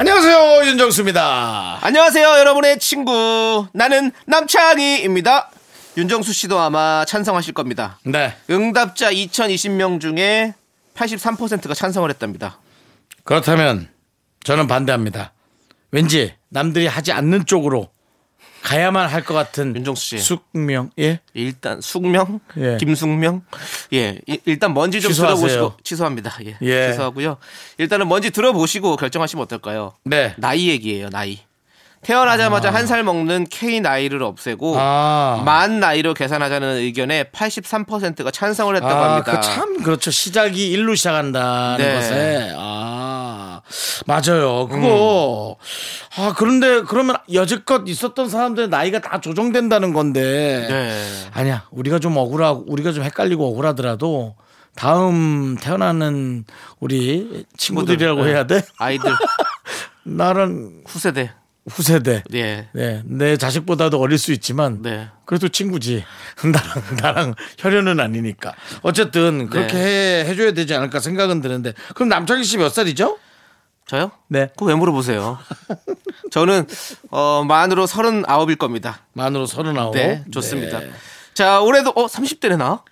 안녕하세요 윤정수입니다. 안녕하세요, 여러분의 친구. 나는 남창희입니다. 윤정수 씨도 아마 찬성하실 겁니다. 네 응답자 2020명 중에 83%가 찬성을 했답니다. 그렇다면 저는 반대합니다. 왠지 남들이 하지 않는 쪽으로 가야만 할 것 같은 윤정수 씨. 숙명 예 일단 숙명, 예. 김숙명, 예, 이- 일단 먼지 좀 취소하세요. 들어보시고 취소합니다. 예, 예. 취소하고요. 일단은 먼지 들어보시고 결정하시면 어떨까요? 네. 나이 얘기예요, 나이. 태어나자마자 한살 먹는 K 나이를 없애고 아. 만 나이로 계산하자는 의견에 83%가 찬성을 했다고 아, 합니다. 그 참 그렇죠. 시작이 일로 시작한다는 네. 것에 아 맞아요. 그거 아 그런데 그러면 여지껏 있었던 사람들의 나이가 다 조정된다는 건데 네. 아니야. 우리가 좀 억울하고 우리가 좀 헷갈리고 억울하더라도 다음 태어나는 우리 친구들이라고 네. 해야 돼? 아이들 나는 후세대. 후세대. 예. 네, 내 자식보다도 어릴 수 있지만 네. 그래도 친구지. 나랑 나랑 혈연은 아니니까. 어쨌든 그렇게 해, 해줘야 되지 않을까 생각은 드는데 그럼 남창희 씨 몇 살이죠? 저요? 네, 그거 왜 물어보세요? 저는 어 만으로 39일 겁니다. 만으로 서른아홉. 네, 좋습니다. 자, 올해도 어 30대네 나?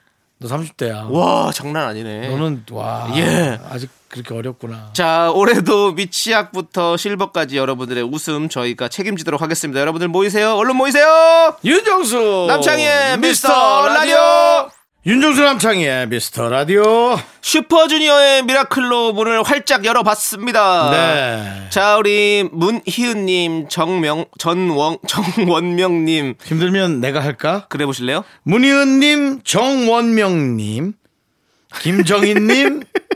너 30대야. 와, 장난 아니네. 너는 와 예. 아직 그렇게 어렵구나. 자, 올해도 미치학부터 실버까지 여러분들의 웃음 저희가 책임지도록 하겠습니다. 여러분들 모이세요. 얼른 모이세요. 윤정수 남창희의 미스터 라디오. 윤정수 남창희의 미스터 라디오. 슈퍼주니어의 미라클로 문을 활짝 열어봤습니다. 네. 자, 우리 문희은님, 정명, 전원, 정원명님, 힘들면 내가 할까? 그래 보실래요? 문희은님, 정원명님, 김정인님,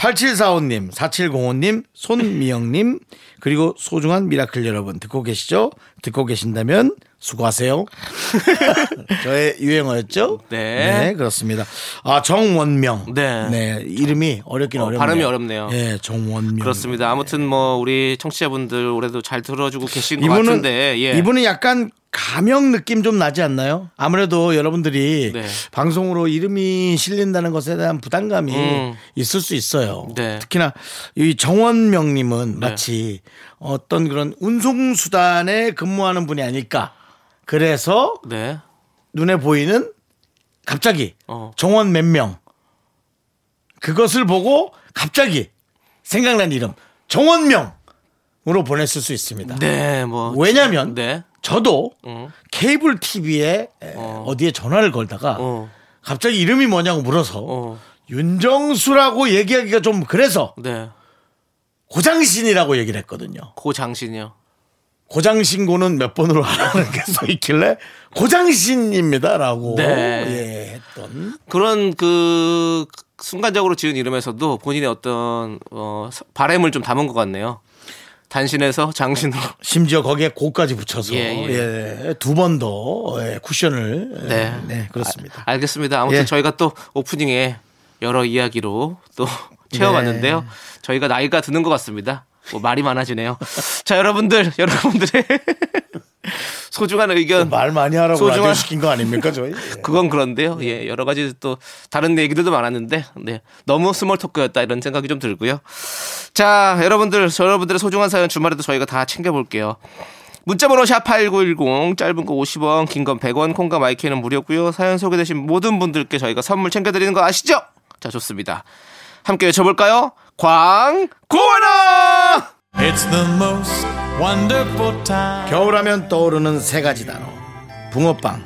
8745님, 4705님, 손미영님, 그리고 소중한 미라클 여러분 듣고 계시죠? 듣고 계신다면 수고하세요. 저의 유행어였죠? 네. 그렇습니다. 아, 정원명. 네. 이름이 어렵긴 어, 어렵네요. 발음이 어렵네요. 예, 정원명. 그렇습니다. 아무튼 뭐 우리 청취자분들 올해도 잘 들어주고 계신 것 이분은 같은데, 예. 이분은 약간 가명 느낌 좀 나지 않나요? 아무래도 여러분들이 네. 방송으로 이름이 실린다는 것에 대한 부담감이 음. 있을 수 있어요. 네. 특히나 이 정원명님은 마치 어떤 그런 운송수단에 근무하는 분이 아닐까. 그래서 네. 눈에 보이는 갑자기 어. 정원 몇 명. 그것을 보고 갑자기 생각난 이름 정원명으로 보냈을 수 있습니다. 네, 뭐. 왜냐면 네. 저도 어. 케이블 TV에 어. 디에 전화를 걸다가 어. 갑자기 이름이 뭐냐고 물어서 어. 윤정수라고 얘기하기가 좀 그래서 네. 고장신이라고 얘기를 했거든요. 고장신이요. 고장신고는 몇 번으로 하라는 게 써 있길래 고장신입니다라고 네. 예, 했던 그런 그 순간적으로 지은 이름에서도 본인의 어떤 어 바램을 좀 담은 것 같네요. 단신에서 장신으로. 심지어 거기에 고까지 붙여서 예, 예, 두번 더 쿠션을 네. 네, 그렇습니다. 아, 알겠습니다. 아무튼 예. 저희가 또 오프닝에 여러 이야기로 또 채워봤는데요. 네. 저희가 나이가 드는 것 같습니다. 뭐 말이 많아지네요. 자, 여러분들, 여러분들의 소중한 의견. 말 많이 하라고 소중한- 시킨 거 아닙니까 저희? 그건 그런데요. 예, 여러 가지 또 다른 얘기들도 많았는데, 네. 너무 small talk였다 이런 생각이 좀 들고요. 자, 여러분들, 저 여러분들의 소중한 사연 주말에도 저희가 다 챙겨볼게요. 문자번호 샵8910 짧은 거 50원 긴 건 100원 콩과 마이K는 무료고요 사연 소개되신 모든 분들께 저희가 선물 챙겨드리는 거 아시죠? 자 좋습니다 함께 외쳐볼까요? 광고라 It's the most wonderful time. 겨울하면 떠오르는 세 가지 단어. 붕어빵,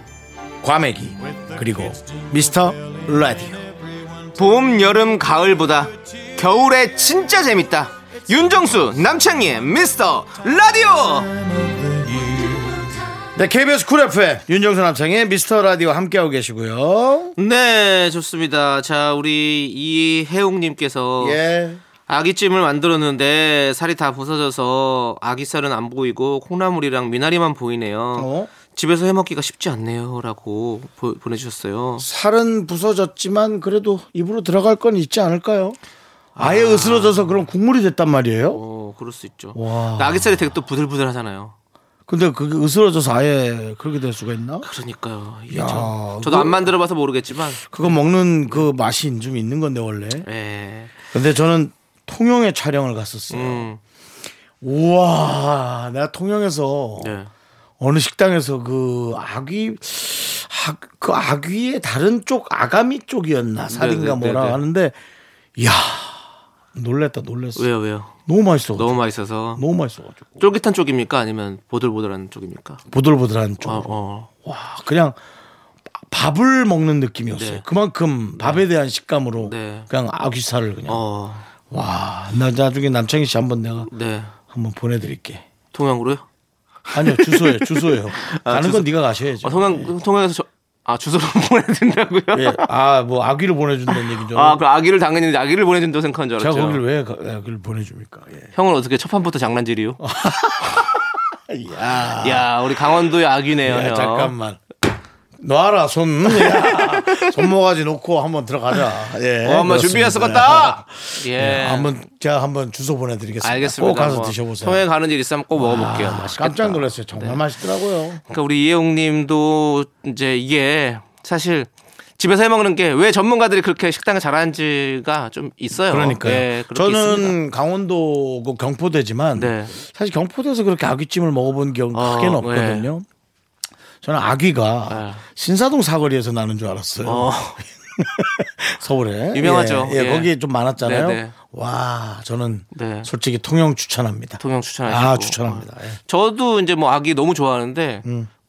과메기 그리고 미스터 라디오. 봄, 여름, 가을보다 겨울에 진짜 재밌다. 윤정수 남창희의 미스터 라디오 네 KBS 쿨 FM 윤정수 남창희의 미스터 라디오 함께하고 계시고요 네 좋습니다 자 우리 이혜웅님께서 예 아기찜을 만들었는데 살이 다 부서져서 아기살은 안 보이고 콩나물이랑 미나리만 보이네요. 어? 집에서 해먹기가 쉽지 않네요라고 보, 보내주셨어요. 살은 부서졌지만 그래도 입으로 들어갈 건 있지 않을까요? 아예 으스러져서 그런 국물이 됐단 말이에요. 어, 그럴 수 있죠. 와. 아기살이 되게 또 부들부들하잖아요. 근데 그게 으스러져서 아예 그렇게 될 수가 있나? 그러니까요. 이게 야, 저, 저도 안 만들어봐서 모르겠지만, 그거 먹는 그 맛이 좀 있는 건데 원래. 예, 근데 저는 통영에 촬영을 갔었어요. 음, 우와, 내가 통영에서 네. 어느 식당에서 그 아귀 아, 그 아귀의 다른 쪽 아가미 쪽이었나 살인가 네, 네, 뭐라 네, 네. 하는데 이야 놀랬다 놀랬어. 왜요, 왜요? 너무 맛있어. 너무 맛있어서 너무 맛있어가지고 쫄깃한 쪽입니까? 아니면 보들보들한 쪽입니까? 보들보들한 쪽. 어, 어. 와 그냥 밥을 먹는 느낌이었어요. 네. 그만큼 밥에 대한 식감으로 네. 그냥 아귀살을 그냥. 어, 와, 나 나중에 남창희 씨 한번 내가 네. 한번 보내드릴게. 통영으로요? 아니요 주소예요, 주소예요. 가는 주소. 건 네가 가셔야죠. 아, 통영, 통영에서 저, 아, 주소로 보내준다고요? 예, 아뭐 아귀를 보내준다는 얘기죠. 아, 그 아기를 당연히 아기를 보내준다고 생각한 줄 제가 알았죠. 거기를 왜 가- 아귀를 보내줍니까? 예. 형은 어떻게 첫 판부터 장난질이요? 야, 야, 우리 강원도의 아기네요, 야, 형. 잠깐만. 놔라 손, 야, 손모가지 놓고 한번 들어가자. 예, 어, 한번. 준비해서 갔다. 예. 예, 한번 제가 한번 주소 보내드리겠습니다. 알겠습니다. 꼭 가서 뭐, 드셔보세요. 통영 가는 일 있으면 꼭 먹어볼게요. 아, 맛있겠다. 깜짝 놀랐어요. 정말 맛있더라고요. 그러니까 우리 이혜웅님도 이제 이게 사실 집에서 해 먹는 게 왜 전문가들이 그렇게 식당을 잘하는지가 좀 있어요. 그러니까요. 예, 그렇게 저는 있습니다. 강원도고 경포대지만 네. 사실 경포대에서 그렇게 아귀찜을 먹어본 경우 어, 크게는 없거든요. 저는 아귀가 네. 신사동 사거리에서 나는 줄 알았어요. 어, 서울에 유명하죠. 예, 예, 예. 거기 좀 많았잖아요. 네, 네. 와, 저는 네. 솔직히 통영 추천합니다. 통영 추천하시고. 아, 추천합니다. 예. 저도 이제 뭐 아기 너무 좋아하는데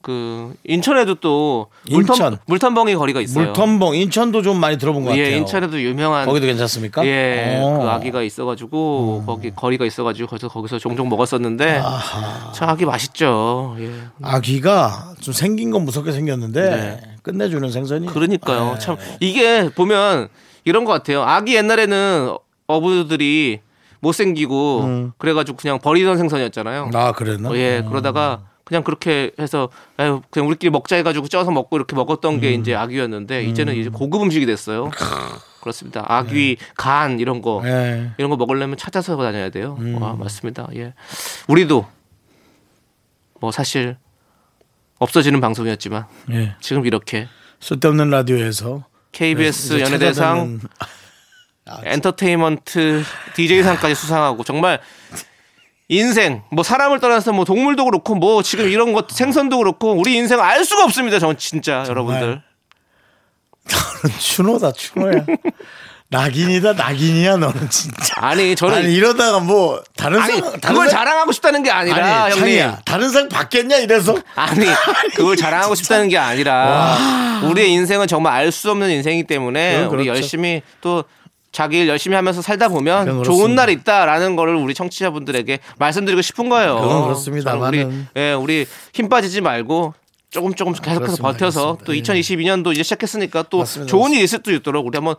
그 인천에도 또 물텀 인천. 물텀벙이 거리가 있어요. 물텀봉 인천도 좀 많이 들어본 것 같아요. 예, 인천에도 유명한 거기도 괜찮습니까? 예, 어. 음. 그 아기가 있어가지고 거기 거리가 있어가지고 거기서 거기서 종종 먹었었는데 저 아기 맛있죠. 예. 아귀가 좀 생긴 건 무섭게 생겼는데 네. 끝내주는 생선이. 그러니까요. 예. 참 이게 보면 이런 것 같아요. 아기 옛날에는 어부들이 못생기고 그래가지고 그냥 버리던 생선이었잖아요. 아 그랬나? 어, 예, 그러다가 그냥 그렇게 해서 아유 그냥 우리끼리 먹자 해가지고 쪄서 먹고 이렇게 먹었던 게 이제 아귀였는데 이제는 이제 고급 음식이 됐어요. 그렇습니다. 아귀, 간 이런 거 예. 이런 거 먹으려면 찾아서 다녀야 돼요. 와, 맞습니다. 예. 우리도 뭐 사실 없어지는 방송이었지만 예. 지금 이렇게 쓸데없는 라디오에서 KBS 네, 연예대상 찾아뵙는- 엔터테인먼트 DJ상까지 수상하고 정말 인생 뭐 사람을 떠나서 뭐 동물도 그렇고 뭐 지금 이런 것 생선도 그렇고 우리 인생 알 수가 없습니다. 전 진짜 여러분들. 추노다 추노야. 낙인이다 낙인이야 너는 진짜. 아니 저는 아니 이러다가 뭐 다른 아니 상 다른 그걸 상- 자랑하고 싶다는 게 아니라 아니, 형님. 창이야. 다른 상 받겠냐 이래서 아니 그걸 자랑하고 싶다는 게 아니라 우리의 인생은 정말 알 수 없는 인생이기 때문에 그건 우리 그렇죠. 열심히 또 자기 일 열심히 하면서 살다 보면 좋은. 날이 있다라는 거를 우리 청취자분들에게 말씀드리고 싶은 거예요. 그건 그렇습니다. 우리 예, 우리 힘 빠지지 말고 조금 조금 계속해서. 버텨서 그렇습니다. 또 예. 2022년도 이제 시작했으니까 또 맞습니다. 좋은 일이 있을 수 있도록 우리 한번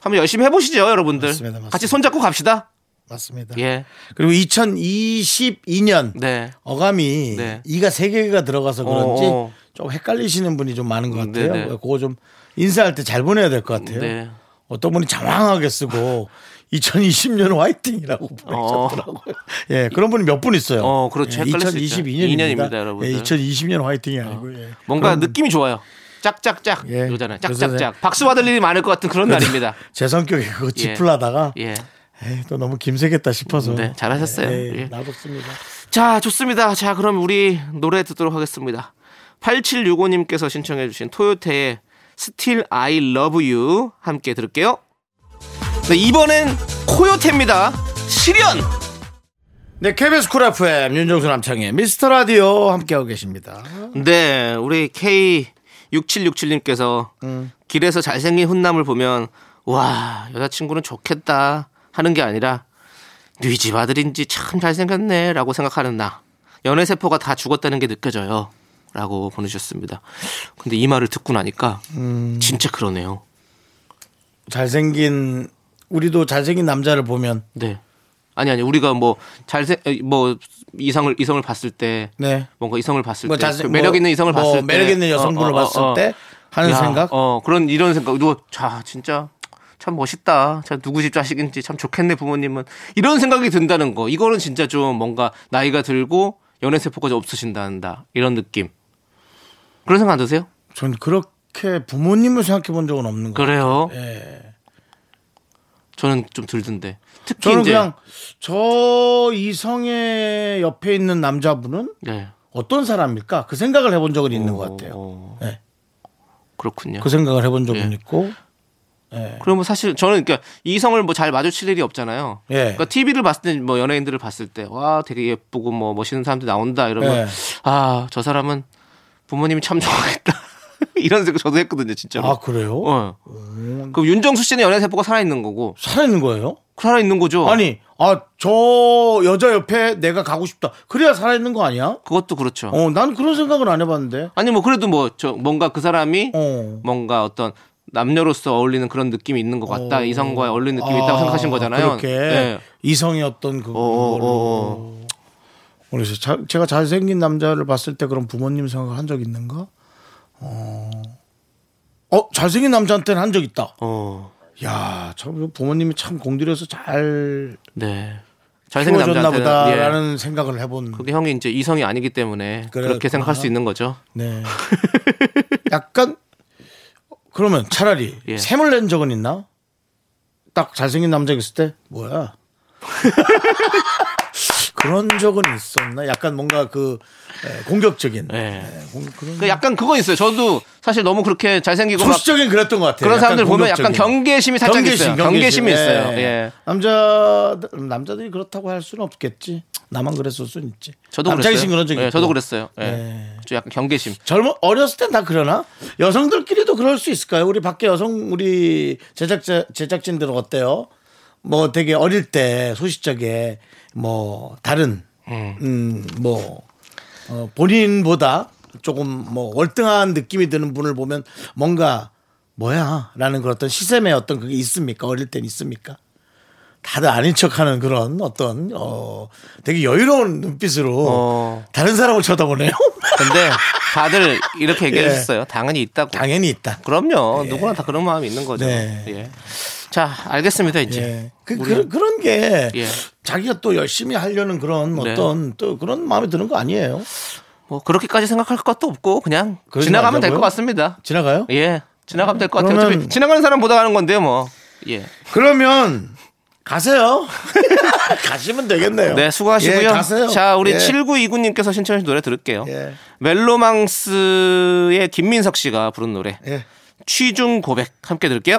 한번 열심히 해보시죠, 여러분들. 맞습니다. 맞습니다. 같이 손잡고 갑시다. 맞습니다. 예, 그리고 2022년 네. 어감이 네. 이가 세 개가 들어가서 그런지 어, 어. 좀 헷갈리시는 분이 좀 많은 것 같아요. 네네. 그거 좀 인사할 때 잘 보내야 될 것 같아요. 네. 어떤 분이 장황하게 쓰고 2020년 화이팅이라고 보내셨더라고요. 예, 그런 분이 몇 분 있어요. 어, 그렇죠. 예, 헷갈릴 수 있죠. 2022년입니다. 이년입니다, 여러분들. 예, 2020년 화이팅이 아니고 예. 뭔가 그런 느낌이 좋아요. 짝짝짝 예. 그래서 짝짝짝. 박수 받을 일이 많을 것 같은 그런 날입니다. 제 성격에 그거 짚으려다가 예. 에이, 또 너무 김새겠다 싶어서 네, 잘하셨어요. 예, 예. 나뒀습니다. 자, 좋습니다. 자, 그럼 우리 노래 듣도록 하겠습니다. 8765님께서 신청해 주신 토요테의 Still I Love You 함께 들을게요. 네, 이번엔 코요태입니다. 실연! 네, KBS 쿨 FM 윤정수 남창희의 미스터 라디오 함께하고 계십니다. 네, 우리 K6767님께서 길에서 잘생긴 훈남을 보면 와 여자친구는 좋겠다 하는 게 아니라 네집 아들인지 참 잘생겼네 라고 생각하는 나 연애 세포가 다 죽었다는 게 느껴져요 라고 보내주셨습니다. 근데 이 말을 듣고 나니까 진짜 그러네요. 잘생긴 우리도 잘생긴 남자를 보면. 네. 아니 아니 우리가 뭐 잘생 뭐 이성을 이성을 봤을 때 네. 뭔가 이성을 봤을 뭐때 잘생- 그 매력 뭐- 있는 이성을 뭐 봤을 때. 매력 있는 여성분을 봤을 때 하는 야, 생각? 어 그런 이런 생각. 너자 진짜 참 멋있다. 참 누구 집 자식인지 참 좋겠네 부모님은. 이런 생각이 든다는 거. 이거는 진짜 좀 뭔가 나이가 들고 연애 세포까지 없으신단다. 이런 느낌 그런 생각 안 드세요? 전 그렇게 부모님을 생각해 본 적은 없는 거 같아요. 그래요? 예. 저는 좀 들던데 특히 저는 이제 그냥 저 이성의 옆에 있는 남자분은 네. 어떤 사람일까 그 생각을 해본 적은 있는 것 같아요. 어, 네. 그렇군요. 그 생각을 해본 적은 예. 있고 그러면 사실 저는 그러니까 이성을 뭐 잘 마주칠 일이 없잖아요. 예. 그러니까 TV를 봤을 때 뭐 연예인들을 봤을 때 와 되게 예쁘고 뭐 멋있는 사람들 나온다 이러면 예. 아저 사람은 부모님이 참 좋아하겠다 이런 생각 저도 했거든요 진짜로. 아 그래요? 어. 그럼 윤정수 씨는 연애 세포가 살아 있는 거고 살아있는 거예요? 살아 있는 거죠. 아니 아 저 여자 옆에 내가 가고 싶다. 그래야 살아있는 거 아니야? 그것도 그렇죠. 어, 난 그런 생각은 안 해봤는데. 아니 뭐 그래도 뭐 저 뭔가 그 사람이 어. 뭔가 어떤 남녀로서 어울리는 그런 느낌이 있는 것 같다. 어. 이성과 어울리는 느낌이 있다고 아, 생각하신 거잖아요. 그렇게 네. 이성의 어떤 그 어, 그래서 자- 제가 잘생긴 남자를 봤을 때 그런 부모님 생각을 한 적 있는가? 어, 어 잘생긴 남자한테는 한 적 있다. 어. 야, 참 부모님이 참 공들여서 잘 네. 잘생긴 키워줬나 남자한테는 예. 보다라는 생각을 해본. 그게 형이 이제 이성이 아니기 때문에 그렇게 그랬구나. 생각할 수 있는 거죠. 네. 약간 그러면 차라리 예. 샘을 낸 적은 있나? 딱 잘생긴 남자가 있을 때 뭐야? 그런 적은 있었나? 약간 뭔가 그 예, 공격적인. 예. 예, 공- 그런 그 약간 그거 있어요. 저도 사실 너무 그렇게 잘생기고 막 소시적인 그랬던 것 같아요. 그런 사람들 보면 약간. 경계심이 살짝 있어요. 경계심이 있어요. 예. 예. 남자 남자들이 그렇다고 할 수는 없겠지. 나만 그랬을 수는 있지. 저도 남자이신 그랬어요. 그런 적이 예. 저도 그랬어요. 예. 예. 좀 약간 경계심. 젊어 어렸을 땐 다 그러나 여성들끼리도 그럴 수 있을까요? 우리 밖에 여성 우리 제작자 제작진들은 어때요? 뭐 되게 어릴 때 소시적에 뭐 다른 음 뭐 어, 본인보다 조금 뭐 월등한 느낌이 드는 분을 보면 뭔가 뭐야라는 그런 어떤 시샘의 어떤 그게 있습니까? 어릴 땐 있습니까? 다들 아닌 척하는 그런 어떤 어 되게 여유로운 눈빛으로 어. 다른 사람을 쳐다보네요. 근데 다들 이렇게 얘기해 예. 주셨어요. 당연히 있다고. 당연히 있다. 그럼요. 누구나 다 그런 마음이 있는 거죠. 네. 예. 자, 알겠습니다, 이제. 예. 그, 우리- 그, 그런 게 예. 자기가 또 열심히 하려는 그런 네. 어떤 또 그런 마음이 드는 거 아니에요? 뭐 그렇게까지 생각할 것도 없고 그냥 지나가면 될? 것 같습니다. 지나가요? 예. 지나가면 될 것 같아요. 어차피 지나가는 사람 보다 가는 건데요, 뭐. 예. 그러면 가세요. 가시면 되겠네요. 네, 수고하시고요. 예. 자, 우리 예. 7929님께서 신청하신 노래 들을게요. 예. 멜로망스의 김민석 씨가 부른 노래. 예. 취중 고백 함께 들을게요.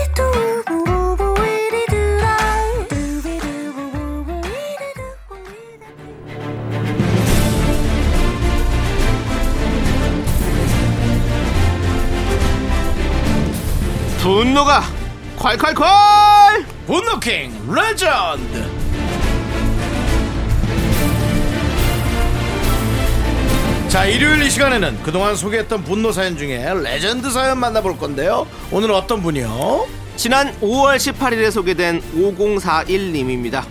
분노가 콸콸콸! 분노킹 레전드 자 일요일 이 시간에는 그동안 소개했던 분노 사연 중에 레전드 사연 만나볼 건데요 오늘은 어떤 분이요? 지난 5월 18일에 소개된 5041님입니다.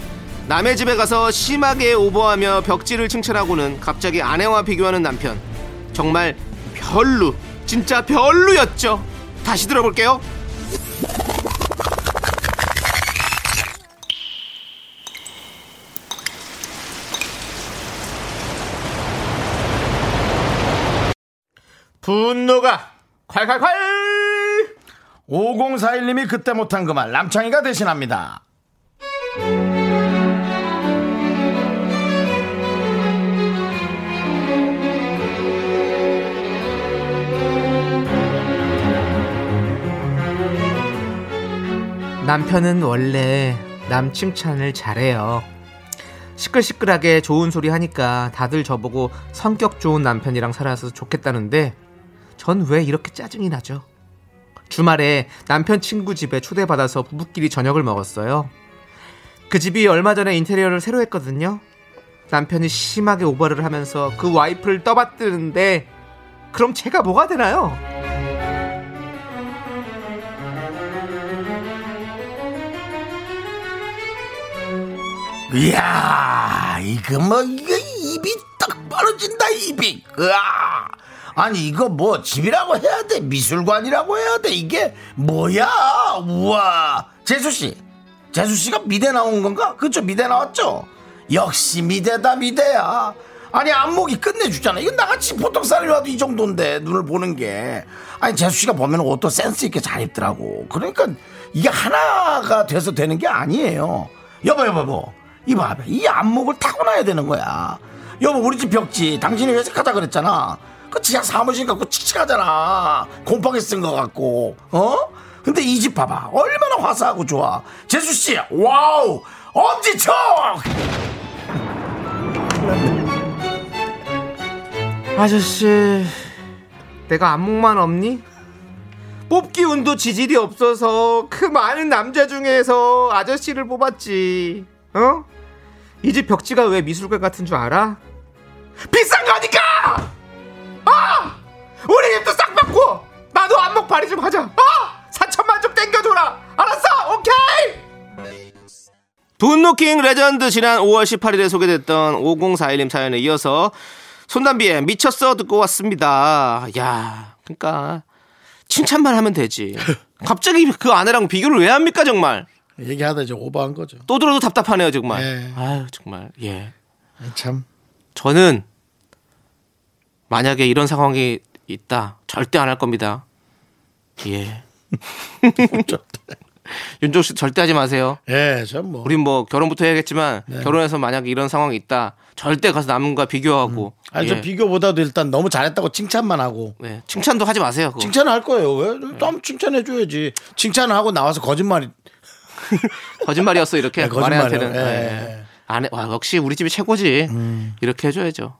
남의 집에 가서 심하게 오버하며 벽지를 칭찬하고는 갑자기 아내와 비교하는 남편. 정말 별로, 진짜 별로였죠. 다시 들어볼게요. 분노가 콸콸콸! 5041님이 그때 못한 그 말 남창희가 대신합니다 남편은 원래 남 칭찬을 잘해요. 시끌시끌하게 좋은 소리 하니까 다들 저보고 성격 좋은 남편이랑 살아서 좋겠다는데 전 왜 이렇게 짜증이 나죠? 주말에 남편 친구 집에 초대받아서 부부끼리 저녁을 먹었어요. 그 집이 얼마 전에 인테리어를 새로 했거든요. 남편이 심하게 오버를 하면서 그 와이프를 떠받드는데 그럼 제가 뭐가 되나요? 이야, 이거 뭐, 이거 입이 딱 벌어진다, 입이. 으아. 아니, 이거 뭐, 집이라고 해야 돼? 미술관이라고 해야 돼? 이게 뭐야? 우와. 재수 씨. 재수 씨가 미대 나온 건가? 그쵸, 미대 나왔죠? 역시 미대다, 미대야. 아니, 안목이 끝내주잖아. 이건 나같이 보통 사람이 와도 이 정도인데, 눈을 보는 게. 아니, 재수 씨가 보면 옷도 센스 있게 잘 입더라고. 그러니까, 이게 하나가 돼서 되는 게 아니에요. 여보, 여보, 여보. 이봐, 이 안목을 타고나야 되는 거야. 여보, 우리 집 벽지, 당신이 회색하자 그랬잖아. 그 지하 사무실 같고 칙칙하잖아. 곰팡이 쓴 거 같고, 어? 근데 이 집 봐봐. 얼마나 화사하고 좋아. 제수씨, 와우! 엄지척! 아저씨, 내가 안목만 없니? 뽑기 운도 지지리 없어서 그 많은 남자 중에서 아저씨를 뽑았지. 어? 이 집 벽지가 왜 미술관 같은 줄 알아? 비싼 거니까! 아! 우리 집도 싹 바꿔! 나도 안목 발휘 좀 하자! 아! 4천만 좀 땡겨줘라! 알았어! 오케이! 분노킹 레전드 지난 5월 18일에 소개됐던 5041님 사연에 이어서 손담비의 미쳤어 듣고 왔습니다. 야, 그러니까 칭찬만 하면 되지. 갑자기 그 아내랑 비교를 왜 합니까 정말? 얘기하다 이제 오버한 거죠. 또 들어도 답답하네요 정말. 네. 아유 정말 예. 참. 저는 만약에 이런 상황이 있다 절대 안 할 겁니다. 예. 윤종 씨 절대 하지 마세요. 예, 전 뭐. 우린 뭐 결혼부터 해야겠지만 결혼해서 만약에 이런 상황이 있다 절대 가서 남과 비교하고 아니, 저 예. 비교보다도 일단 너무 잘했다고 칭찬만 하고. 네, 칭찬도 하지 마세요. 그거. 칭찬을 할 거예요. 왜? 또 한번 칭찬해줘야지. 칭찬을 하고 나와서 거짓말이. 거짓말이었어 이렇게 네, 거짓말이에요. 아내한테는 예, 예. 예. 아내 와 역시 우리 집이 최고지 음. 이렇게 해줘야죠.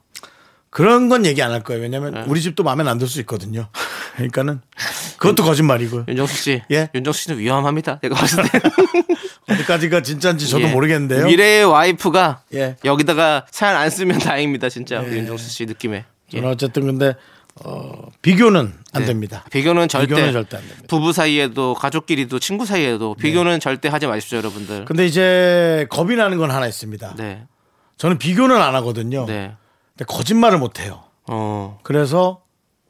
그런 건 얘기 안 할 거예요. 왜냐면 네. 우리 집도 마음에 안 들 수 있거든요. 그러니까는 그것도 거짓말이고요. 윤정수 씨, 예? 윤정수 씨는 위험합니다. 내가 봤을 때 어디까지가 진짜인지 저도 예. 모르겠는데요. 미래의 와이프가 예. 여기다가 사연 안 쓰면 다행입니다, 진짜 우리 예. 윤정수 씨 느낌에. 예. 저는 어쨌든 근데 어, 비교는 안 네. 됩니다. 비교는 절대, 비교는 절대 안 됩니다. 부부 사이에도 가족끼리도 친구 사이에도 비교는 절대 하지 마십시오, 여러분들. 근데 이제 겁이 나는 건 하나 있습니다. 네, 저는 비교는 안 하거든요. 네, 근데 거짓말을 못 해요. 어, 그래서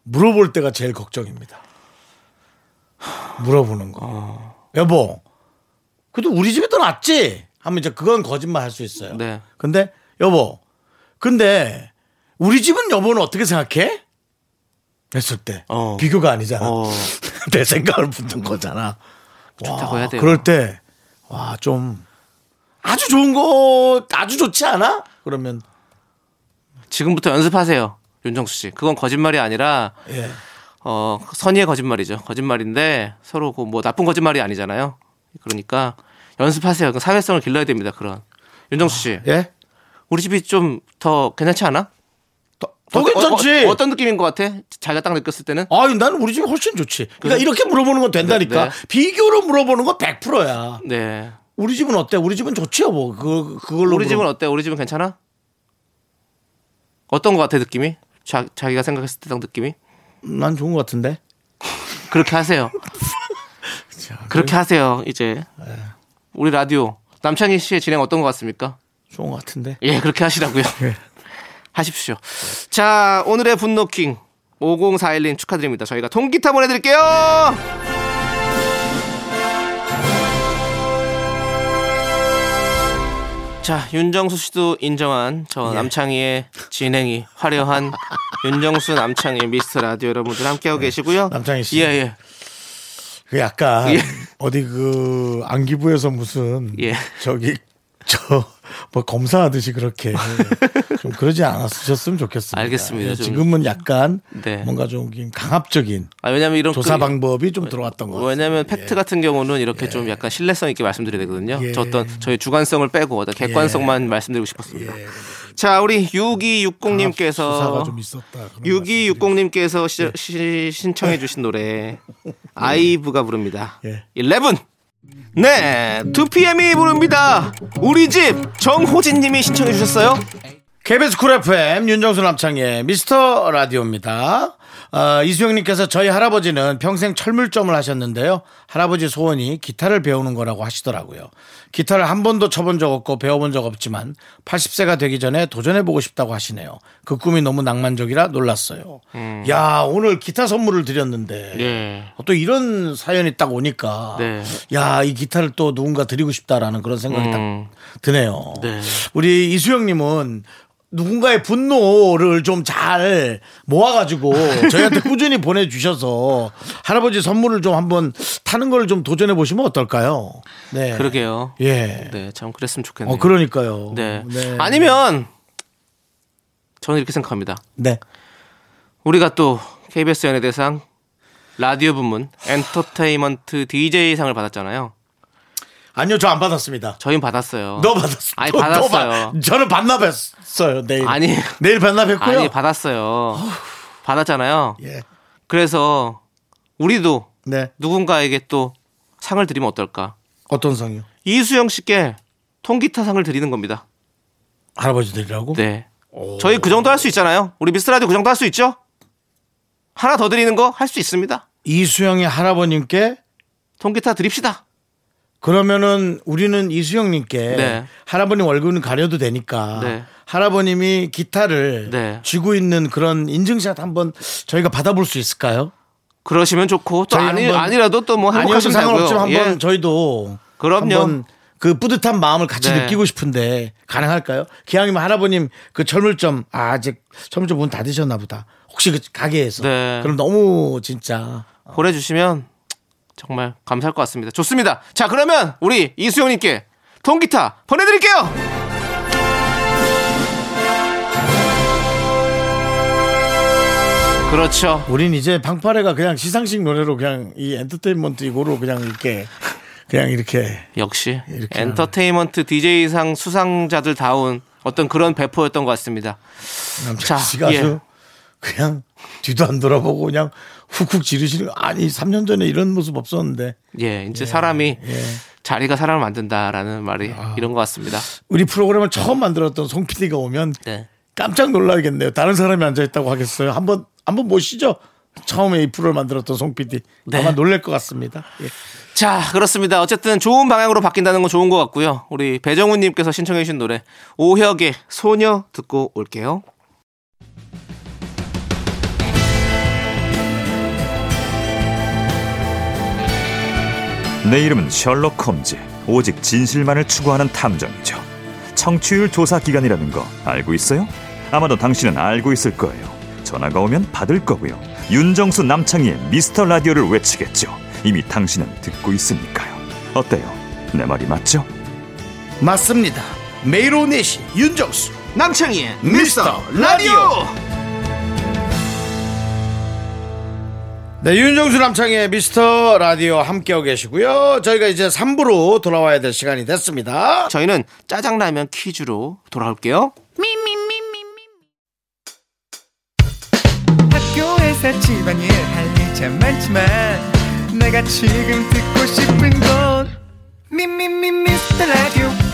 물어볼 때가 제일 걱정입니다. 물어보는 거. 어. 여보, 그래도 우리 집이 더 낫지? 하면 이제 그건 거짓말 할 수 있어요. 네. 근데 여보, 근데 우리 집은 여보는 어떻게 생각해? 했을 때 어. 비교가 아니잖아. 어. 내 생각을 묻는 거잖아. 좋다고 와, 해야 돼요. 그럴 때, 와, 좀, 아주 좋은 거, 아주 좋지 않아? 그러면, 지금부터 연습하세요, 윤정수 씨. 그건 거짓말이 아니라 예. 어, 선의의 거짓말이죠. 거짓말인데 서로 그뭐 나쁜 거짓말이 아니잖아요. 그러니까 연습하세요. 그 사회성을 길러야 됩니다. 그런. 윤정수 씨, 예? 우리 집이 좀 더 괜찮지 않아? 더, 더 괜찮지? 어, 떤 느낌인 것 같아? 자기가 딱 느꼈을 때는? 아니, 나는 우리 집이 훨씬 좋지. 그러니까 그래? 이렇게 물어보는 건 된다니까. 네, 네. 비교로 물어보는 건 100%야. 네. 우리 집은 어때? 우리 집은 좋지, 여보. 그, 그걸로. 우리 집은 물어- 어때? 우리 집은 괜찮아? 어떤 것 같아 느낌이? 자, 자기가 생각했을 때딱 느낌이? 난 좋은 것 같은데. 그렇게 하세요. 그렇게 하세요. 이제 네. 우리 라디오 남창희 씨의 진행 어떤 것 같습니까? 좋은 것 같은데. 예, 그렇게 하시라고요. 예. 하십시오. 자, 오늘의 분노킹 5041님 축하드립니다. 저희가 통기타 보내드릴게요. 자, 윤정수 씨도 인정한 저 예. 남창희의 진행이 화려한 윤정수 남창희 미스터 라디오 여러분들 함께하고 계시고요. 네. 남창희 씨. 예, 예. 그 약간 예. 어디 그 안기부에서 무슨 예. 저기 저 뭐 검사하듯이 그렇게 좀 그러지 않았으셨으면 좋겠습니다. 알겠습니다. 예, 좀- 지금은 약간 네. 뭔가 좀 강압적인 아, 왜냐면 이런 조사 그- 방법이 좀 들어왔던 것 같아요. 왜냐면 팩트 같은 경우는 이렇게 좀 약간 신뢰성 있게 말씀드려야 되거든요. 예. 저 어떤 저희 주관성을 빼고 어떤 객관성만 말씀드리고 싶었습니다. 자, 우리 숫자가 6260님께서 좀 있었다. 그런 6260님께서 시, 시- 신청해 주신 노래 아이브가 부릅니다. 예. 11. 네, 2PM이 부릅니다. 우리 집 정호진 님이 신청해 주셨어요. KBS 쿨 FM 윤정수 남창희의 미스터 라디오입니다. 어, 이수영님께서 저희 할아버지는 평생 철물점을 하셨는데요. 할아버지 소원이 기타를 배우는 거라고 하시더라고요. 기타를 한 번도 쳐본 적 없고 배워본 적 없지만 80세가 되기 전에 도전해보고 싶다고 하시네요. 그 꿈이 너무 낭만적이라 놀랐어요. 야 오늘 기타 선물을 드렸는데 예. 또 이런 사연이 딱 오니까 네. 야 이 기타를 또 누군가 드리고 싶다라는 그런 생각이 음. 딱 드네요. 네. 우리 이수영님은 누군가의 분노를 좀 잘 모아가지고 저희한테 꾸준히 보내주셔서 할아버지 선물을 좀 한번 타는 걸 좀 도전해 보시면 어떨까요? 네. 그러게요. 예. 네, 참 그랬으면 좋겠네요. 어 그러니까요. 네. 네. 아니면 저는 이렇게 생각합니다. 네. 우리가 또 KBS 연예대상 라디오 부문 엔터테인먼트 DJ상을 받았잖아요. 아니요 저 안 받았습니다. 저희는 받았어요. 너 받았어. 아니, 너, 너 받았어요. 받- 저는 반납했어요. 내일. 아니. 내일 반납했고요. 아니 받았어요. 받았잖아요. 예. 그래서 우리도 네. 누군가에게 또 상을 드리면 어떨까? 어떤 상이요? 이수영 씨께 통기타 상을 드리는 겁니다. 할아버지들이라고? 네. 저희 그 정도 할 수 있잖아요. 우리 미스 라디오 그 정도 할 수 있죠? 하나 더 드리는 거 할 수 있습니다. 이수영의 할아버님께 통기타 드립시다. 그러면은 우리는 이수영님께 네. 할아버님 월급은 가려도 되니까 네. 할아버님이 기타를 네. 쥐고 있는 그런 인증샷 한번 저희가 받아볼 수 있을까요? 그러시면 좋고 또 아니, 아니라도 또 뭐 행복하시면 상관없지만 되고요. 한번 예. 저희도 그럼요. 한번 그 뿌듯한 마음을 같이 네. 느끼고 싶은데 가능할까요? 기왕이면 할아버님 그 철물점 아, 아직 철물점 문 닫으셨나 보다. 혹시 그 가게에서 네. 그럼 너무 진짜 보내주시면 정말 감사할 것 같습니다. 좋습니다. 자 그러면 우리 이수영님께 통기타 보내드릴게요. 그렇죠. 우린 이제 방파레가 그냥 시상식 노래로 그냥 이 엔터테인먼트 이거로 그냥 이렇게 그냥 이렇게 역시 이렇게 엔터테인먼트 DJ상 수상자들 다운 어떤 그런 배포였던 것 같습니다. 자, 씨가 예. 그냥 뒤도 안 돌아보고 그냥 훅훅 지르시는 거 아니 3년 전에 이런 모습 없었는데 예, 이제 사람이 예. 자리가 사람을 만든다라는 말이 아. 이런 것 같습니다. 우리 프로그램을 처음 만들었던 송 PD가 오면 네. 깜짝 놀라겠네요. 다른 사람이 앉아 있다고 하겠어요. 한번 한번 모시죠. 처음에 이 프로를 만들었던 송 PD 네. 아마 놀랄 것 같습니다. 예. 자, 그렇습니다. 어쨌든 좋은 방향으로 바뀐다는 건 좋은 것 같고요. 우리 배정훈님께서 신청해주신 노래 오혁의 소녀 듣고 올게요. 내 이름은 셜록 홈즈. 오직 진실만을 추구하는 탐정이죠. 청취율 조사 기간이라는 거 알고 있어요? 아마도 당신은 알고 있을 거예요. 전화가 오면 받을 거고요. 윤정수 남창희의 미스터 라디오를 외치겠죠. 이미 당신은 듣고 있으니까요. 어때요? 내 말이 맞죠? 맞습니다. 매일 오후 4시 윤정수 남창희의 미스터 라디오. 네, 윤정수 남창의 미스터 라디오 함께하고 계시고요. 저희가 이제 3부로 돌아와야 될 시간이 됐습니다. 저희는 짜장라면 퀴즈로 돌아올게요. 학교에서 집안일 할일참 많지만 내가 지금 듣고 싶은 건 미미미 미스터 라디오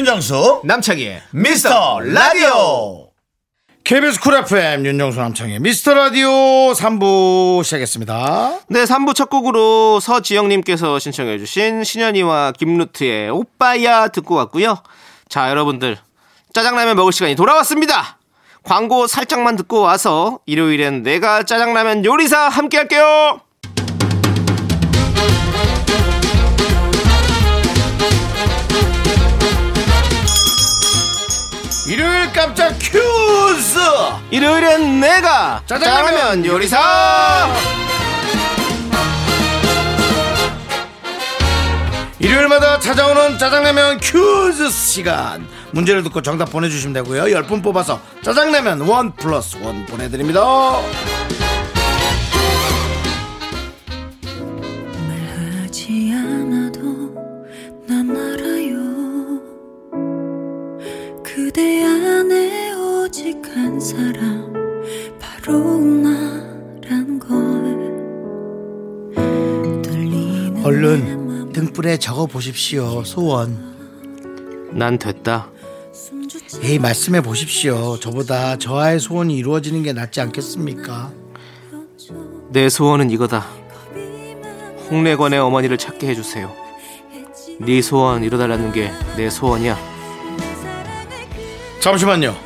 윤정수 남창희의 미스터 라디오 KBS 쿨 FM 윤정수 남창희의 미스터 라디오 3부 시작했습니다. 네, 3부 첫 곡으로 서지영님께서 신청해주신 신현희와 김루트의 오빠야 듣고 왔고요. 자, 여러분들 짜장라면 먹을 시간이 돌아왔습니다. 광고 살짝만 듣고 와서 일요일엔 내가 짜장라면 요리사 함께 할게요. 일요일 깜짝 퀴즈! 일요일엔 내가 짜장라면 요리사. 일요일마다 찾아오는 짜장라면 퀴즈 시간. 문제를 듣고 정답 보내주시면 되고요. 10분 뽑아서 짜장라면 one plus one 보내드립니다 얼른 등불에 적어 보십시오 소원 난 됐다. 에이 말씀해 보십시오 저보다 저와의 소원이 이루어지는 게 낫지 않겠습니까 내 소원은 이거다. 홍래관의 어머니를 찾게 해주세요. 네 소원 이뤄달라는 게 내 소원이야. 잠시만요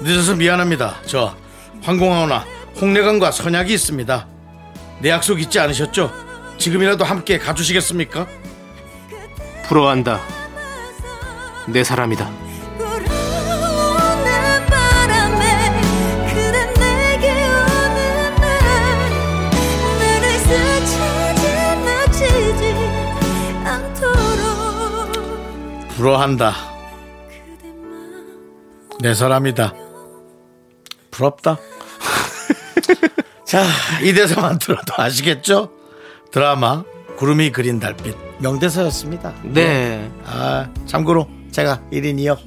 늦어서 미안합니다 저 황공하오나 홍래관과 선약이 있습니다 내 약속 잊지 않으셨죠 지금이라도 함께 가주시겠습니까? 부러워한다. 내 사람이다. 부러한다. 내 사람이다. 부럽다. 자 이 대사만 들어도 아시겠죠 드라마 구름이 그린 달빛 명대사였습니다 네. 아 참고로 제가 1인 2역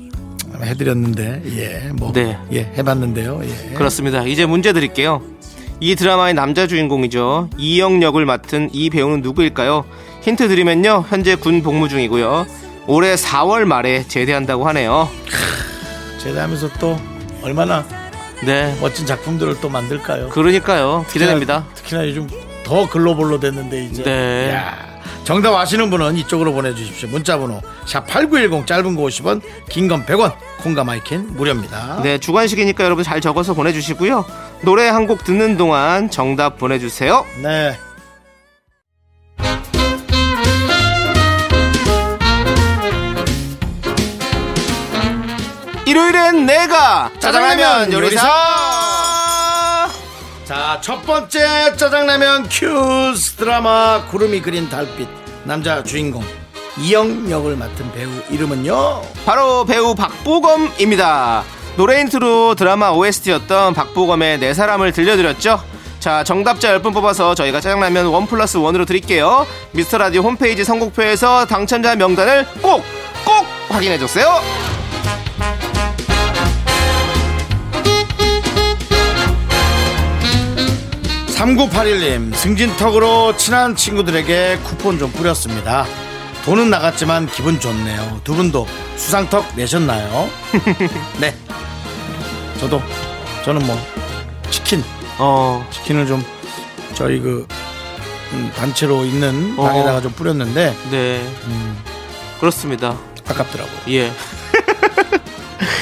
해드렸는데 예뭐 네. 예, 해봤는데요 예. 그렇습니다. 이제 문제 드릴게요. 이 드라마의 남자 주인공이죠. 이영 역을 맡은 이 배우는 누구일까요? 힌트 드리면요. 현재 군 복무 중이고요. 올해 4월 말에 제대한다고 하네요. 제대하면서 또 얼마나 네. 멋진 작품들을 또 만들까요 그러니까요. 기대됩니다. 특히나 요즘 더 글로벌로 됐는데 이제 네. 야, 정답 아시는 분은 이쪽으로 보내주십시오 문자번호 샵8910 짧은 거 50원 긴 건 100원 콩과 마이캔 무료입니다 네, 주관식이니까 여러분 잘 적어서 보내주시고요. 노래 한 곡 듣는 동안 정답 보내주세요. 네. 일요일엔 내가 짜장라면 요리사. 자, 첫 번째 짜장라면 퀴즈 드라마 구르미 그린 달빛 남자 주인공 이영 역을 맡은 배우 이름은요 바로 배우 박보검입니다. 노래 인트로 드라마 OST였던 박보검의 내 사람을 들려드렸죠. 자, 정답자 10분 뽑아서 저희가 짜장라면 one plus one으로 드릴게요. 미스터 라디오 홈페이지 선곡표에서 당첨자 명단을 꼭, 꼭 확인해주세요. 3981님 승진턱으로 친한 친구들에게 쿠폰 좀 뿌렸습니다 돈은 나갔지만 기분 좋네요 두 분도 수상턱 내셨나요? 네 저도 저는 뭐 치킨 어, 치킨을 좀 저희 그 음, 단체로 있는 어. 방에다가 좀 뿌렸는데 네. 그렇습니다. 아깝더라고요 예.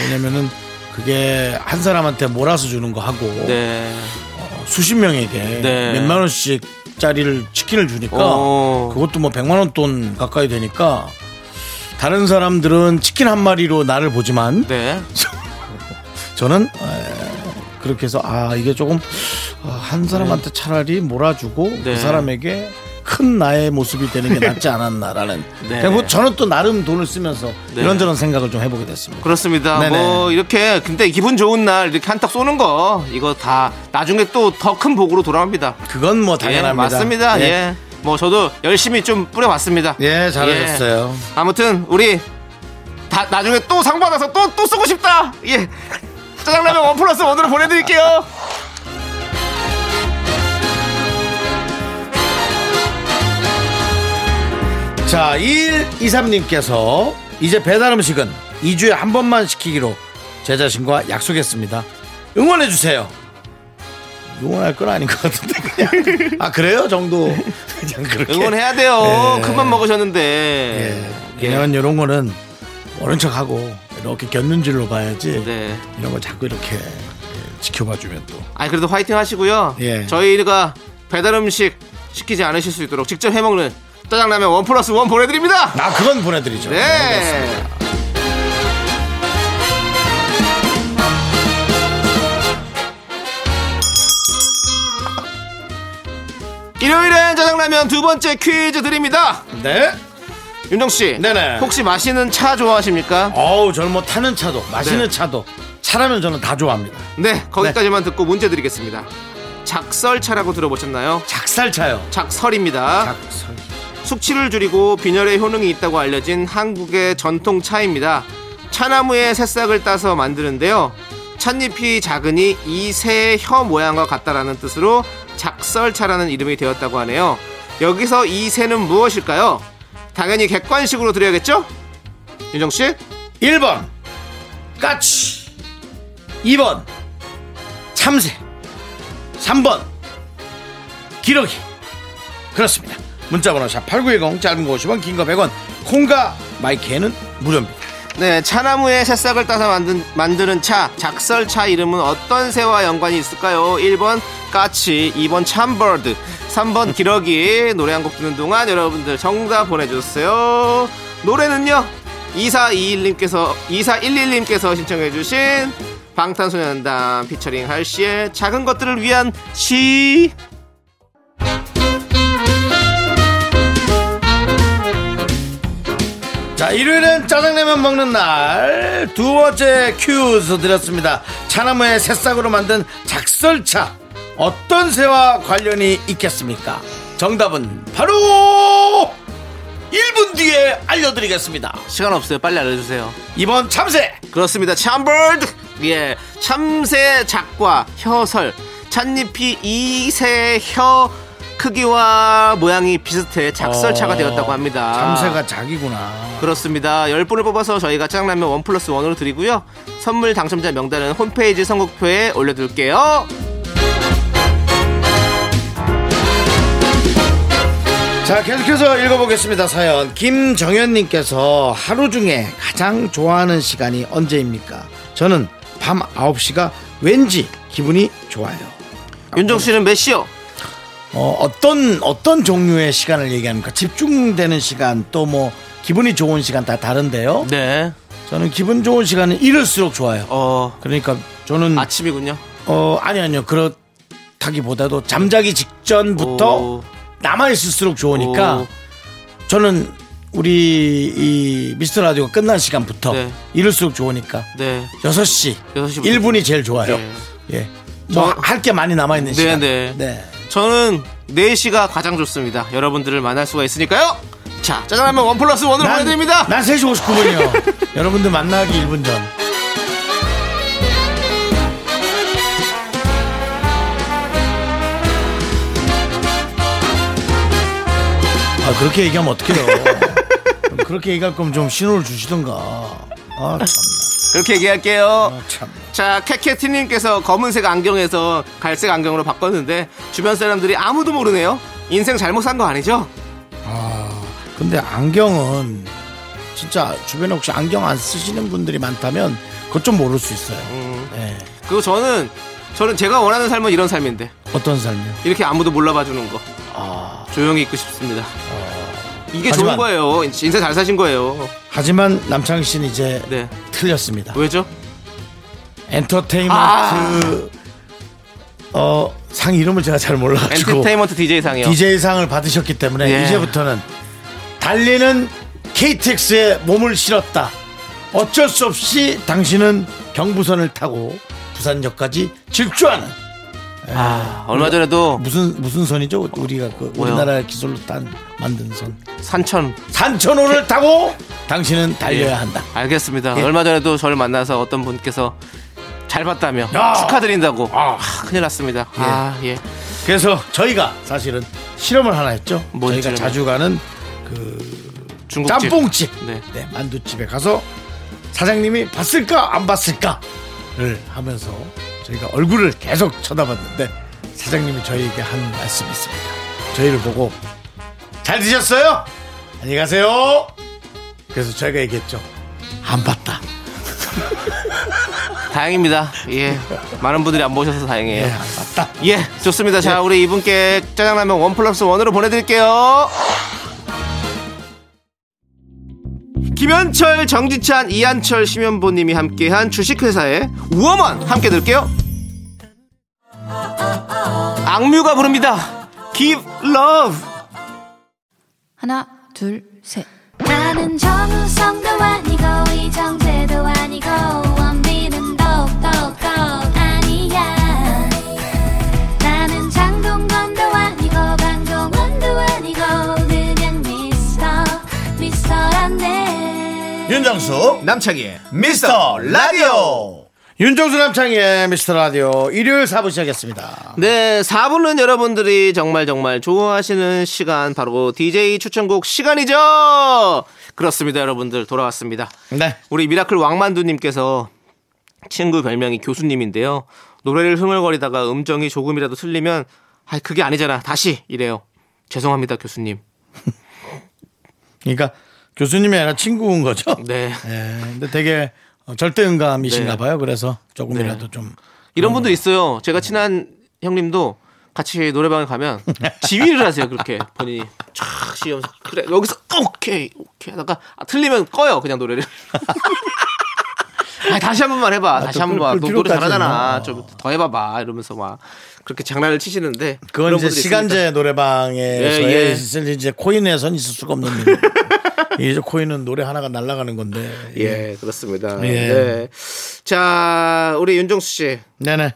왜냐면은 그게 한 사람한테 몰아서 주는 거 하고 네. 수십 명에게 네. 몇만 원씩 짜리를 치킨을 주니까 어. 그것도 뭐 100만 원 돈 가까이 되니까 다른 사람들은 치킨 한 마리로 나를 보지만 네. 저는 에, 그렇게 해서 아 이게 조금 어, 한 사람한테 차라리 몰아주고 네. 그 사람에게 큰 나의 모습이 되는 게 낫지 않았나라는 네. 그리고 저는 또 나름 돈을 쓰면서 네. 이런저런 생각을 좀 해보게 됐습니다. 그렇습니다. 네네. 뭐 이렇게 근데 기분 좋은 날 이렇게 한턱 쏘는 거 이거 다 나중에 또 더 큰 복으로 돌아옵니다. 그건 뭐 예, 당연합니다. 맞습니다. 예. 예. 뭐 저도 열심히 좀 뿌려봤습니다. 예, 잘하셨어요. 예. 아무튼 우리 다 나중에 또 상 받아서 또 또 쓰고 싶다. 예. 짜장라면 원 플러스 원으로 보내드릴게요. 자, 2123님께서 이제 배달 음식은 2주에 한 번만 시키기로 제 자신과 약속했습니다. 응원해주세요. 응원할 건 아닌 것 같은데, 그냥. 아, 그래요? 정도. 그냥 그렇게. 응원해야 돼요. 예. 큰맘 먹으셨는데. 예. 왜냐면 이런 거는 모른 척 하고, 이렇게 곁눈질로 봐야지 네. 이런 거 자꾸 이렇게 예, 지켜봐주면 또 아니 그래도 화이팅 하시고요. 예. 저희가 배달 음식 시키지 않으실 수 있도록 직접 해먹는 짜장라면 원 플러스 원 보내드립니다. 아 그건 보내드리죠. 네. 일요일엔 짜장라면 두 번째 퀴즈 드립니다. 네. 윤정 씨, 네네. 혹시 마시는 차 좋아하십니까? 어우 저는 뭐 타는 차도 마시는 네. 차도 차라면 저는 다 좋아합니다. 네, 거기까지만 듣고 문제 드리겠습니다. 작설차라고 들어보셨나요? 작살차요. 작설입니다. 작살. 숙취를 줄이고 빈혈에 효능이 있다고 알려진 한국의 전통 차입니다. 차나무의 새싹을 따서 만드는데요. 찻잎이 작으니 이 새의 혀 모양과 같다라는 뜻으로 작설차라는 이름이 되었다고 하네요. 여기서 이 새는 무엇일까요? 당연히 객관식으로 드려야겠죠? 윤정 씨? 1번 까치 2번 참새 3번 기러기 그렇습니다 문자번호 샵 8910 짧은 거 50원 긴 거 100원 콩과 마이크에는 무료입니다 네, 차나무의 새싹을 따서 만든, 만드는 차, 작설차 이름은 어떤 새와 연관이 있을까요? 1번 까치, 2번 참버드, 3번 기러기. 노래 한 곡 듣는 동안 여러분들 정답 보내주세요. 노래는요, 2421님께서, 2411님께서 신청해주신 방탄소년단 피처링 할시의 작은 것들을 위한 시. 자 일요일엔 짜장라면 먹는 날 두 번째 큐즈 드렸습니다 차나무의 새싹으로 만든 작설차 어떤 새와 관련이 있겠습니까 정답은 바로 1분 뒤에 알려드리겠습니다 시간 없어요. 빨리 알려주세요. 2번 참새 그렇습니다. 참버드. 예. 참새 작과 혀설. 찻잎이 이새 혀 크기와 모양이 비슷해 작설차가 어, 되었다고 합니다. 참새가 작이구나 그렇습니다. 10분을 뽑아서 저희가 짜장라면 원 플러스 원으로 드리고요. 선물 당첨자 명단은 홈페이지 선곡표에 올려둘게요. 자 계속해서 읽어보겠습니다 사연 김정현님께서 하루 중에 가장 좋아하는 시간이 언제입니까 저는 밤 9시가 왠지 기분이 좋아요 윤정 씨는 몇 시요? 어, 어떤 어떤 종류의 시간을 얘기합니까? 집중되는 시간 또 뭐 기분이 좋은 시간 다 다른데요. 네. 저는 기분 좋은 시간은 이럴수록 좋아요. 어, 그러니까 저는 아침이군요. 어 아니 아니요 그렇다기보다도 잠자기 직전부터 오. 남아 있을수록 좋으니까 오. 저는 우리 이 미스터 라디오가 끝난 시간부터 네. 이럴수록 좋으니까 네. 6시 6시 1분이 제일 좋아요. 네. 예. 뭐 저- 할게 많이 남아 있는 네, 시간. 네. 네. 저는 4시가 가장 좋습니다. 여러분들을 만날 수가 있으니까요. 자, 짜장라면 원 플러스 원으로 보내드립니다. 난 3시 59분이요. 여러분들 만나기 1분 전. 아, 그렇게 얘기하면 어떡해요. 그렇게 얘기할 거면 좀 신호를 주시던가. 아, 참나. 그렇게 얘기할게요. 아, 참. 자, 캐캐티님께서 검은색 안경에서 갈색 안경으로 바꿨는데 주변 사람들이 아무도 모르네요. 인생 잘못 산 거 아니죠? 근데 안경은 진짜 주변에 혹시 안경 안 쓰시는 분들이 많다면 그것 좀 모를 수 있어요. 음. 네. 그리고 저는 저는 제가 원하는 삶은 이런 삶인데 어떤 삶이요? 이렇게 아무도 몰라봐 주는 거 아, 조용히 있고 싶습니다. 이게 하지만- 좋은 거예요. 인생 잘 사신 거예요. 하지만 남창희 씨는 이제 네. 틀렸습니다. 왜죠? 엔터테인먼트 아. 어, 상 이름을 제가 잘 몰라가지고 엔터테인먼트 DJ 상이요. DJ 상을 받으셨기 때문에 예. 이제부터는 달리는 KTX에 몸을 실었다. 어쩔 수 없이 당신은 경부선을 타고 부산역까지 질주하는 아, 얼마 전에도 무슨 무슨 선이죠? 우리가 그? 우리나라 기술로 딴 만든 선 산천 산천호를 타고 당신은 달려야 한다. 알겠습니다. 예. 얼마 전에도 저를 만나서 어떤 분께서 잘 봤다며 야. 축하드린다고 아. 아, 큰일 났습니다. 아, 예. 그래서 저희가 사실은 실험을 하나 했죠. 뭔 저희가 실험이요? 자주 가는 중국집. 짬뽕집, 네. 네, 만두집에 가서 사장님이 봤을까 안 봤을까를 하면서 저희가 얼굴을 계속 쳐다봤는데 사장님이 저희에게 한 말씀이 있습니다. 저희를 보고 잘 드셨어요? 안녕히 가세요. 그래서 저희가 얘기했죠. 안 봤다. 다행입니다. 예. 많은 분들이 안 보셔서 다행이에요. 예, 맞다. 예, 좋습니다. 자, 우리 이분께 짜장라면 원 플러스 원으로 보내드릴게요. 김현철, 정지찬, 이한철, 심현보님이 함께한 주식회사의 우어만 함께 들을게요. 악뮤가 부릅니다. Give Love. 하나, 둘, 셋. 나는 정우성도 아니고 이정재도 아니고 원빈은 더욱더 아니야. 나는 장동건도 아니고 강동원도 아니고 그냥 미스터 미스터란데. 윤정수 남창희의 미스터 라디오 윤정수 남창의 미스터 라디오 일요일 사부 시작했습니다. 네, 4부는 여러분들이 정말 정말 좋아하시는 시간 바로 DJ 추천곡 시간이죠. 그렇습니다, 여러분들 돌아왔습니다. 네. 우리 미라클 왕만두님께서 친구 별명이 교수님인데요. 노래를 흥얼거리다가 음정이 조금이라도 틀리면 아 그게 아니잖아 다시 이래요. 죄송합니다 교수님. 그러니까 교수님이 아니라 친구인 거죠. 네. 예, 근데 되게 어, 절대음감이신가 네. 봐요. 그래서 조금이라도 좀 이런 분들 있어요. 제가 친한 형님도 같이 노래방에 가면 지휘를 하세요. 그렇게 본인이 쫙 시면서 그래 여기서 오케이 오케이 하다가 아, 틀리면 꺼요 그냥 노래를. 아, 다시 한 번만 해봐. 다시 또한 끌- 번만. 끌너 노래 필요까지는. 잘하잖아. 어. 좀더 해봐봐. 이러면서 막 그렇게 장난을 치시는데 그건 이제 시간제. 노래방에서 예, 예. 있을 이제 코인에선 있을 수가 없는 일. 이제 코인은 노래 하나가 날아가는 건데. 예, 그렇습니다. 예. 네. 자, 우리 윤정수 씨. 네네.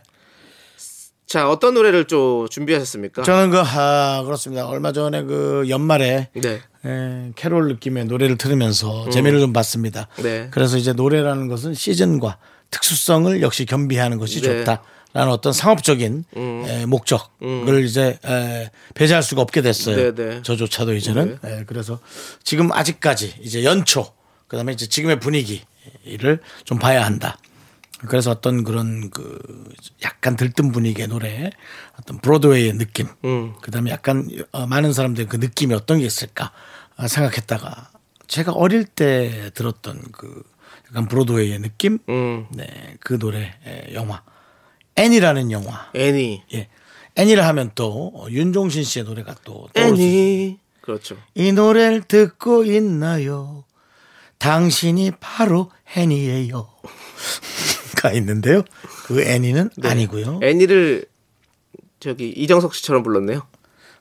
자, 어떤 노래를 좀 준비하셨습니까? 저는 그, 아, 그렇습니다. 얼마 전에 그 연말에 네. 예, 캐롤 느낌의 노래를 들으면서 재미를 좀 봤습니다. 네. 그래서 이제 노래라는 것은 시즌과 특수성을 역시 겸비하는 것이 네. 음. 좋다 라는 어떤 상업적인 에, 목적을 이제 에, 배제할 수가 없게 됐어요. 네, 네. 저조차도 이제는 에, 그래서 지금 아직까지 이제 연초 그다음에 이제 지금의 분위기를 좀 봐야 한다. 그래서 어떤 그런 그 약간 들뜬 분위기의 노래, 어떤 브로드웨이의 느낌, 음. 그다음에 약간 어, 많은 사람들의 그 느낌이 어떤 게 있을까 아, 생각했다가 제가 어릴 때 들었던 그 약간 브로드웨이의 느낌, 음. 네, 그 노래 에, 영화 애니라는 영화, 애니. 예, 애니를 하면 또 어, 윤종신 씨의 노래가 또. 애니. 그렇죠. 이 노래를 듣고 있나요? 당신이 바로 애니예요. 가 있는데요. 그 애니는 아니고요. 애니를 저기 이정석 씨처럼 불렀네요.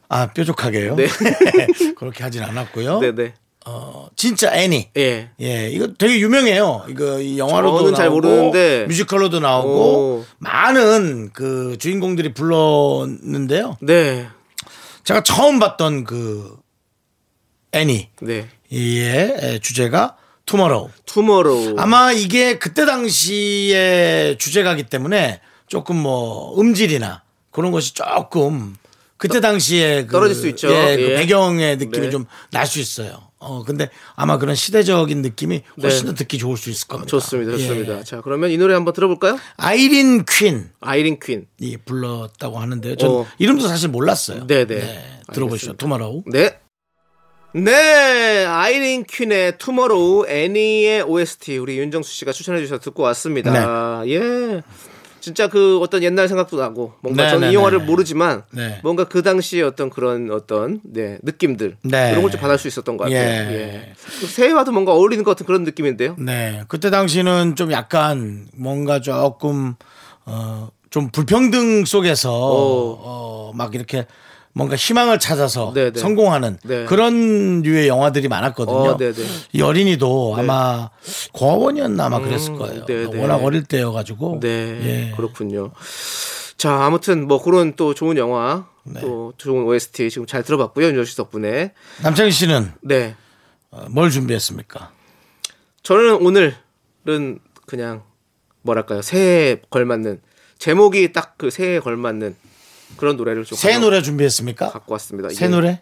아 뾰족하게요. 네. 그렇게 하진 않았고요. 네, 네. 어, 진짜 애니. 예. 예, 이거 되게 유명해요. 이거 이 영화로도 잘 나오고 모르는데. 뮤지컬로도 나오고 오. 많은 그 주인공들이 불렀는데요. 네. 제가 처음 봤던 그 애니 네. 의 주제가 Tomorrow. Tomorrow. 아마 이게 그때 당시의 주제가기 때문에 조금 뭐 음질이나 그런 것이 조금 그때 당시에 그 떨어질 수 있죠. 예, 그 예. 배경의 느낌이 네. 좀날 수 있어요. 어 근데 아마 그런 시대적인 느낌이 훨씬 네. 더 듣기 좋을 수 있을 겁니다. 좋습니다. 좋습니다. 예. 자, 그러면 이 노래 한번 들어볼까요? 아이린 퀸이 아이린 퀸. 불렀다고 하는데요. 전 어. 이름도 사실 몰랐어요. 네, 네. 들어보시죠. Tomorrow. 네. 네, 아이린 퀸의 Tomorrow 애니의 OST 우리 윤정수 씨가 추천해 주셔서 듣고 왔습니다. 예. 진짜 그 어떤 옛날 생각도 나고 뭔가 네, 저는 네, 이 영화를 네. 모르지만 네. 뭔가 그 당시에 어떤 그런 어떤 네, 느낌들 네. 이런 걸 좀 받을 수 있었던 것 같아요. 예. 예. 새해와도 뭔가 어울리는 것 같은 그런 느낌인데요. 네. 그때 당시는 좀 약간 뭔가 조금 어, 좀 불평등 속에서 오. 어, 막 이렇게 뭔가 희망을 찾아서 네, 네. 성공하는 네. 그런 류의 영화들이 많았거든요. 어, 네, 네. 이 어린이도 아마 고아원이었나 아마 그랬을 거예요. 네, 네. 워낙 어릴 때여가지고. 네, 예. 그렇군요. 자, 아무튼 뭐 그런 또 좋은 영화, 네. 또 좋은 OST 지금 잘 들어봤고요, 윤정 씨 덕분에. 남창희 씨는 네, 어, 뭘 준비했습니까? 저는 오늘은 그냥 뭐랄까요, 새해에 걸맞는 제목이 딱 그 새해에 걸맞는 그런 노래를 좀새 가져- 노래 준비했습니까? 갖고 왔습니다. 새 노래?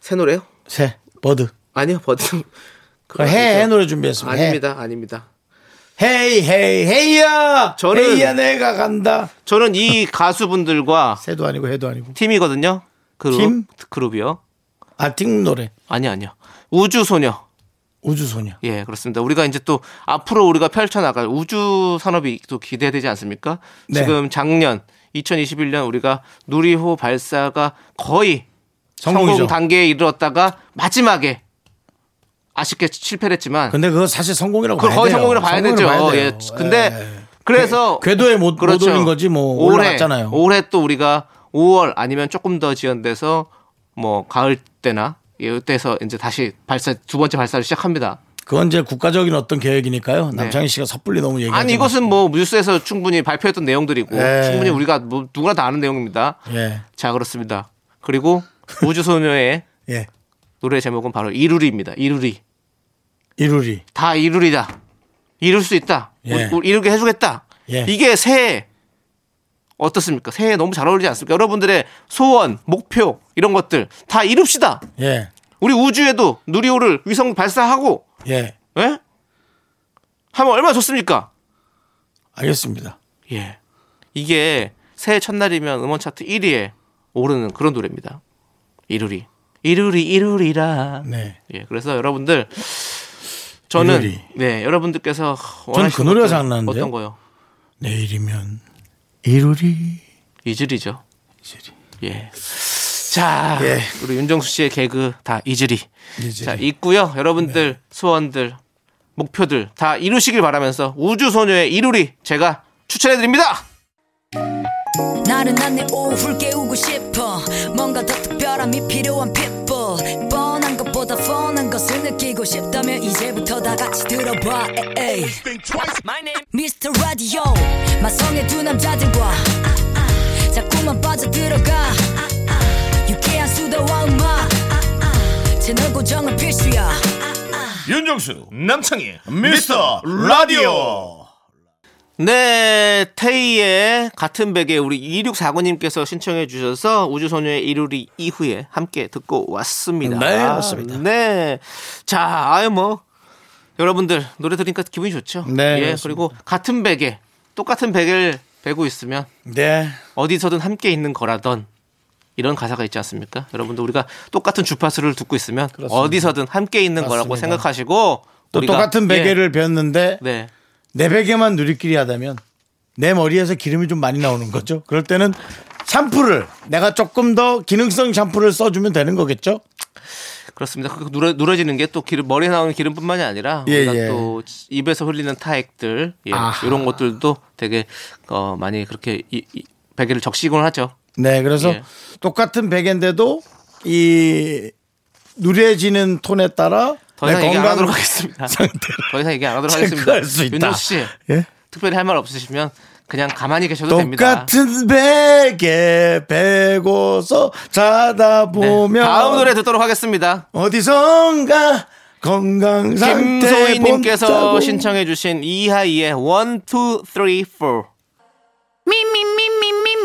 새 노래요? 새 bird. 아니요, bird. 그 해, 해 노래 준비했습니다. 해. 아닙니다, 아닙니다. 헤이 헤이 헤이야. 저는- 헤이야 내가 간다. 저는 이 가수분들과 새도 아니고 해도 아니고. 팀이거든요. 그룹, 팀? 그룹이요. 아팅 노래. 아니 아니요. 우주소녀. 우주소녀. 예, 그렇습니다. 우리가 이제 또 앞으로 우리가 펼쳐나갈 우주 산업이 또 기대되지 않습니까? 네. 지금 작년 2021년 우리가 누리호 발사가 거의 성공이죠. 성공 단계에 이르렀다가 마지막에 아쉽게 실패를 했지만 근데 그거 사실 성공이라고 봐야 거의. 성공이라고 봐야 되죠. 봐야. 예. 근데 예. 그래서 궤도에 못, 못 올린 거지 뭐 올해 올라갔잖아요. 올해 또 우리가 5월 아니면 조금 더 지연돼서 뭐 가을 때나 이때서 이제 다시 발사 두 번째 발사를 시작합니다. 그건 이제 국가적인 어떤 계획이니까요. 남창희 씨가 섣불리 너무 네. 아니 이것은 뭐 뉴스에서 충분히 발표했던 내용들이고 예. 충분히 우리가 뭐 누구나 다 아는 내용입니다. 예. 자 그렇습니다. 그리고 우주소녀의 예. 노래 제목은 바로 이루리입니다. 이루리 이루리. 다 이루리다. 이룰 수 있다. 예. 우리- 이루게 해주겠다. 예. 이게 새해 어떻습니까? 새해 너무 잘 어울리지 않습니까? 여러분들의 소원, 목표 이런 것들 다 이룹시다. 예. 우리 우주에도 누리호를 위성 발사하고 예. 예? 하면 얼마나 좋습니까? 알겠습니다. 예. 이게 새해 첫날이면 음원 차트 1위에 오르는 그런 노래입니다. 이루리. 이루리 이루리라. 네. 예. 그래서 여러분들 저는 이루리. 네, 여러분들께서 그 원하시는 노래가 것들 생각나는데요. 어떤 거요? 내일이면 이루리. 이즈리죠. 예. 자, 예. 우리 윤정수 씨의 개그 다 이즈리. 이즈리. 자, 있고요. 여러분들 소원들, 목표들 다 이루시길 바라면서 우주소녀의 이루리 제가 추천해 드립니다. 나른한 내 오후를 깨우고 싶어 뭔가 더 특별함이 필요한 people 뻔한 것보다 뻔한 것을 느끼고 싶다면 이제부터 다 같이 들어봐 에이. Mr. Radio 마성의 두 남자들과 자꾸만 빠져들어가 음악 채널 고정은 필수야 윤정수 남창희 미스터 라디오. 네, 테이의 같은 베개 우리 2649님께서 신청해 주셔서 우주소녀의 이루리 이후에 함께 듣고 왔습니다. 네, 맞습니다. 네. 자, 아유 뭐 여러분들 노래 들으니까 기분이 좋죠. 네, 예. 그리고 같은 베개 똑같은 베개를 베고 있으면 네. 어디서든 함께 있는 거라던 이런 가사가 있지 않습니까? 여러분들 우리가 똑같은 주파수를 듣고 있으면 어디서든 함께 있는 거라고 맞습니다. 생각하시고 또 똑같은 예, 베개를 배웠는데 네. 내 베개만 누리끼리 하다면 내 머리에서 기름이 좀 많이 나오는 거죠. 그럴 때는 샴푸를 내가 조금 더 기능성 샴푸를 써주면 되는 거겠죠. 그렇습니다. 그 누러, 누러지는 게 또 머리에 나오는 기름뿐만이 아니라 예, 예. 또 입에서 흘리는 타액들 예, 아하. 이런 것들도 되게 어, 많이 그렇게 이, 이 베개를 적시곤 하죠. 네, 그래서 예. 똑같은 베개인데도 이 누래지는 톤에 따라 더 이상 내 얘기 안 하도록 하겠습니다. 상태를 더 이상 얘기 안 하도록 하겠습니다. 수 있다. 윤정수 씨 예? 특별히 할 말 없으시면 그냥 가만히 계셔도 됩니다. 똑같은 베개 베고서 자다 네, 보면 다음 노래 듣도록 하겠습니다. 어디선가 건강 상태 김소희님께서. 신청해주신 이하이의 1, 2, 3, 4 Me, me, me,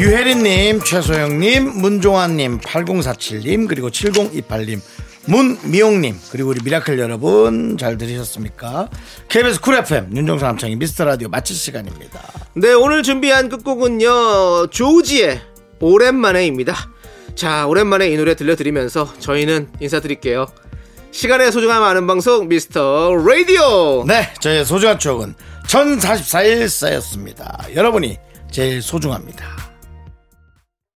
유혜린님, 최소영님, 문종환님, 8047님, 그리고 7028님, 문미용님, 그리고 우리 미라클 여러분 잘 들으셨습니까? KBS 쿨 FM, 윤정수 남창희 미스터 라디오 마칠 시간입니다. 네 오늘 준비한 끝곡은요 조지의 오랜만에입니다 자 오랜만에 이 노래 들려드리면서 저희는 인사드릴게요 시간의 소중함 아는 방송 미스터 라디오 네, 저의 소중한 추억은 1044일 쌓였습니다. 여러분이 제일 소중합니다.